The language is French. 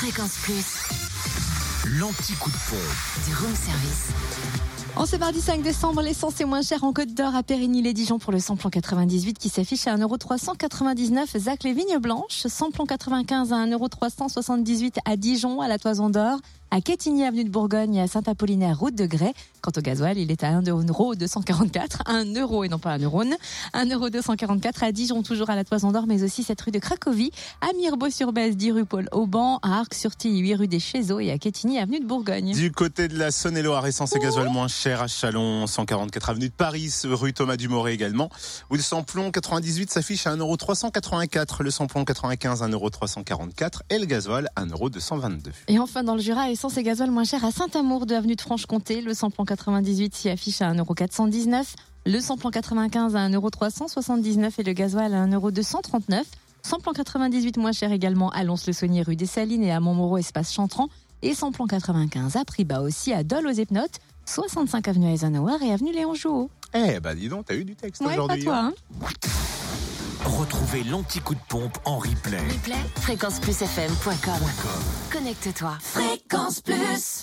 Fréquence Plus, L'anti-coup de pompe. du room service. En ce mardi 5 décembre, l'essence est moins chère en Côte d'Or à Périgny-les-Dijon pour le samplon 98 qui s'affiche à 1,399€ Zac les Vignes Blanches, samplon 95 à 1,378€ à Dijon à la Toison d'Or, à Quetigny avenue de Bourgogne et à Saint-Apollinaire route de Grès. Quant au gasoil, il est à 1,244€, 1 euro et non pas un neurone, 1,244€ à Dijon toujours à la Toison d'Or mais aussi cette rue de Cracovie, à Mirbeau-sur-Bèze 10 rue Paul Auban, à Arc-sur-Tille 8 rue des Chézeaux et à Quetigny avenue de Bourgogne. Du côté de la Saône-et-Loire, essence et gasoil moins cher à Chalon, 144 avenue de Paris, rue Thomas Dumoré également, où le samplon 98 s'affiche à 1,384€, le samplon 95 à 1,344€ et le gasoil à 1,222€. Et enfin, dans le Jura, essence et gasoil moins cher à Saint-Amour de avenue de Franche-Comté. Le samplon 98 s'y affiche à 1,419€. Le samplon 95 à 1,379€ et le gasoil à 1,239€. Samplon 98 moins cher également à Lons-le-Saunier rue des Salines et à Montmoreau espace Chantran. Et samplon 95 à prix bas aussi à Dole aux Epnotes, 65 avenue Eisenhower et avenue Léon Jouot. Eh bah dis donc, t'as eu du texte Ouais, pas aujourd'hui. toi, hein. hein Retrouvez l'anti-coup de pompe en replay. Replay, fréquenceplusfm.com. Connecte-toi. Fréquence Plus.